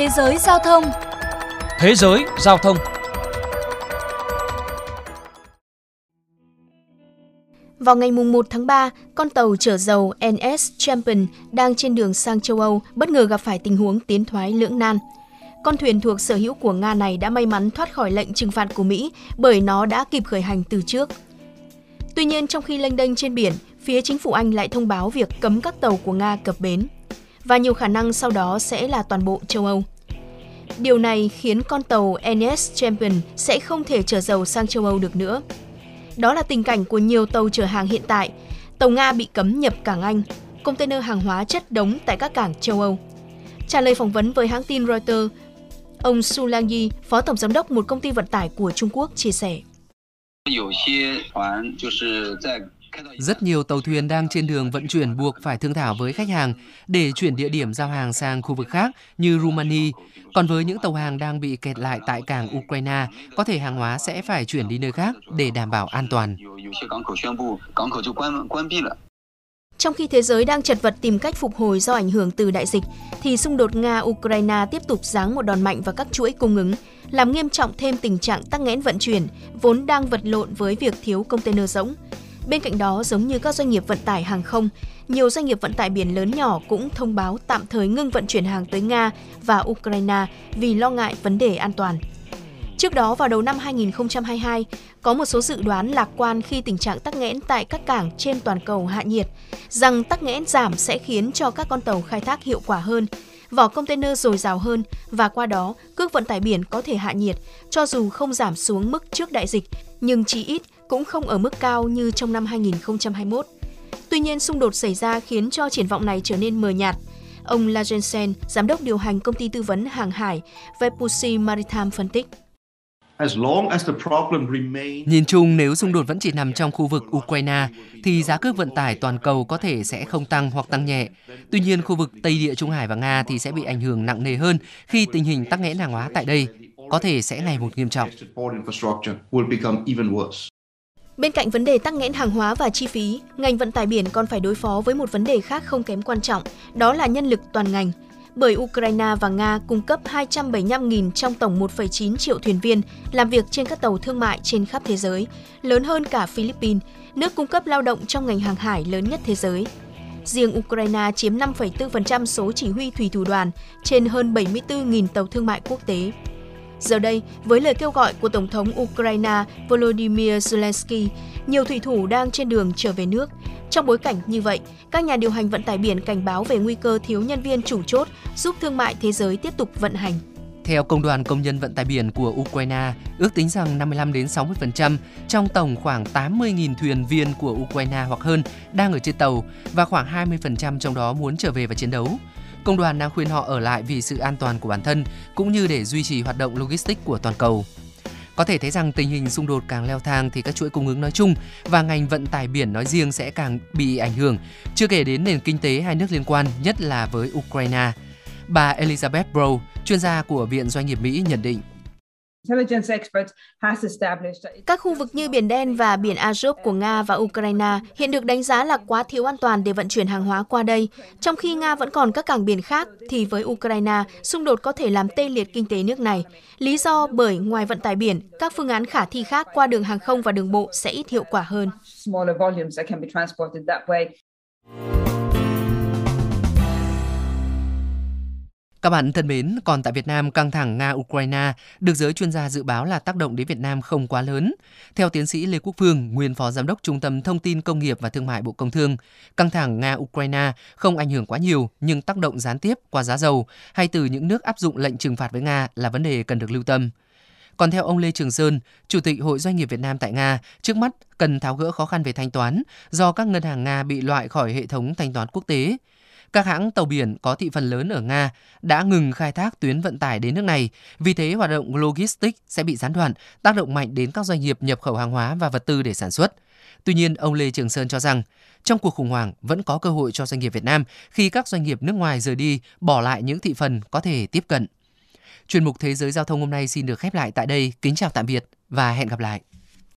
Thế giới giao thông Thế giới giao thông Vào ngày 1 tháng 3, con tàu chở dầu NS Champion đang trên đường sang châu Âu bất ngờ gặp phải tình huống tiến thoái lưỡng nan. Con thuyền thuộc sở hữu của Nga này đã may mắn thoát khỏi lệnh trừng phạt của Mỹ bởi nó đã kịp khởi hành từ trước. Tuy nhiên, trong khi lênh đênh trên biển, phía chính phủ Anh lại thông báo việc cấm các tàu của Nga cập bến. Và nhiều khả năng sau đó sẽ là toàn bộ châu Âu. Điều này khiến con tàu NS Champion sẽ không thể chở dầu sang châu Âu được nữa. Đó là tình cảnh của nhiều tàu chở hàng hiện tại. Tàu Nga bị cấm nhập cảng Anh, container hàng hóa chất đống tại các cảng châu Âu. Trả lời phỏng vấn với hãng tin Reuters, ông Su Langyi, phó tổng giám đốc một công ty vận tải của Trung Quốc chia sẻ. Rất nhiều tàu thuyền đang trên đường vận chuyển buộc phải thương thảo với khách hàng để chuyển địa điểm giao hàng sang khu vực khác như Rumani. Còn với những tàu hàng đang bị kẹt lại tại cảng Ukraine, có thể hàng hóa sẽ phải chuyển đi nơi khác để đảm bảo an toàn. Trong khi thế giới đang chật vật tìm cách phục hồi do ảnh hưởng từ đại dịch, thì xung đột Nga-Ukraine tiếp tục giáng một đòn mạnh vào các chuỗi cung ứng, làm nghiêm trọng thêm tình trạng tắc nghẽn vận chuyển, vốn đang vật lộn với việc thiếu container rỗng. Bên cạnh đó, giống như các doanh nghiệp vận tải hàng không, nhiều doanh nghiệp vận tải biển lớn nhỏ cũng thông báo tạm thời ngưng vận chuyển hàng tới Nga và Ukraine vì lo ngại vấn đề an toàn. Trước đó vào đầu năm 2022, có một số dự đoán lạc quan khi tình trạng tắc nghẽn tại các cảng trên toàn cầu hạ nhiệt, rằng tắc nghẽn giảm sẽ khiến cho các con tàu khai thác hiệu quả hơn, vỏ container dồi dào hơn và qua đó cước vận tải biển có thể hạ nhiệt cho dù không giảm xuống mức trước đại dịch, nhưng chỉ ít cũng không ở mức cao như trong năm 2021. Tuy nhiên, xung đột xảy ra khiến cho triển vọng này trở nên mờ nhạt. Ông La Jensen, giám đốc điều hành công ty tư vấn hàng hải Vepusi Maritime phân tích. Nhìn chung, nếu xung đột vẫn chỉ nằm trong khu vực Ukraine, thì giá cước vận tải toàn cầu có thể sẽ không tăng hoặc tăng nhẹ. Tuy nhiên, khu vực Tây Địa Trung Hải và Nga thì sẽ bị ảnh hưởng nặng nề hơn khi tình hình tắc nghẽn hàng hóa tại đây có thể sẽ ngày một nghiêm trọng. Bên cạnh vấn đề tắc nghẽn hàng hóa và chi phí, ngành vận tải biển còn phải đối phó với một vấn đề khác không kém quan trọng, đó là nhân lực toàn ngành. Bởi Ukraine và Nga cung cấp 275.000 trong tổng 1,9 triệu thuyền viên làm việc trên các tàu thương mại trên khắp thế giới, lớn hơn cả Philippines, nước cung cấp lao động trong ngành hàng hải lớn nhất thế giới. Riêng Ukraine chiếm 5,4% số chỉ huy thủy thủ đoàn trên hơn 74.000 tàu thương mại quốc tế. Giờ đây, với lời kêu gọi của Tổng thống Ukraine Volodymyr Zelensky, nhiều thủy thủ đang trên đường trở về nước. Trong bối cảnh như vậy, các nhà điều hành vận tải biển cảnh báo về nguy cơ thiếu nhân viên chủ chốt giúp thương mại thế giới tiếp tục vận hành. Theo Công đoàn Công nhân Vận tải biển của Ukraine, ước tính rằng 55 đến 60% trong tổng khoảng 80.000 thuyền viên của Ukraine hoặc hơn đang ở trên tàu và khoảng 20% trong đó muốn trở về và chiến đấu. Công đoàn đang khuyên họ ở lại vì sự an toàn của bản thân cũng như để duy trì hoạt động logistics của toàn cầu. Có thể thấy rằng tình hình xung đột càng leo thang thì các chuỗi cung ứng nói chung và ngành vận tải biển nói riêng sẽ càng bị ảnh hưởng, chưa kể đến nền kinh tế hai nước liên quan, nhất là với Ukraine. Bà Elizabeth Brow, chuyên gia của Viện Doanh nghiệp Mỹ nhận định. Các khu vực như Biển Đen và Biển Azov của Nga và Ukraine hiện được đánh giá là quá thiếu an toàn để vận chuyển hàng hóa qua đây. Trong khi Nga vẫn còn các cảng biển khác, thì với Ukraine, xung đột có thể làm tê liệt kinh tế nước này. Lý do bởi ngoài vận tải biển, các phương án khả thi khác qua đường hàng không và đường bộ sẽ ít hiệu quả hơn. Các bạn thân mến, còn tại Việt Nam, căng thẳng Nga-Ukraine được giới chuyên gia dự báo là tác động đến Việt Nam không quá lớn. Theo tiến sĩ Lê Quốc Phương, nguyên phó giám đốc Trung tâm Thông tin Công nghiệp và Thương mại Bộ Công Thương, căng thẳng Nga-Ukraine không ảnh hưởng quá nhiều nhưng tác động gián tiếp qua giá dầu hay từ những nước áp dụng lệnh trừng phạt với Nga là vấn đề cần được lưu tâm. Còn theo ông Lê Trường Sơn, Chủ tịch Hội Doanh nghiệp Việt Nam tại Nga, trước mắt cần tháo gỡ khó khăn về thanh toán do các ngân hàng Nga bị loại khỏi hệ thống thanh toán quốc tế. Các hãng tàu biển có thị phần lớn ở Nga đã ngừng khai thác tuyến vận tải đến nước này, vì thế hoạt động logistics sẽ bị gián đoạn, tác động mạnh đến các doanh nghiệp nhập khẩu hàng hóa và vật tư để sản xuất. Tuy nhiên, ông Lê Trường Sơn cho rằng, trong cuộc khủng hoảng vẫn có cơ hội cho doanh nghiệp Việt Nam khi các doanh nghiệp nước ngoài rời đi, bỏ lại những thị phần có thể tiếp cận. Chuyên mục Thế giới Giao thông hôm nay xin được khép lại tại đây. Kính chào tạm biệt và hẹn gặp lại.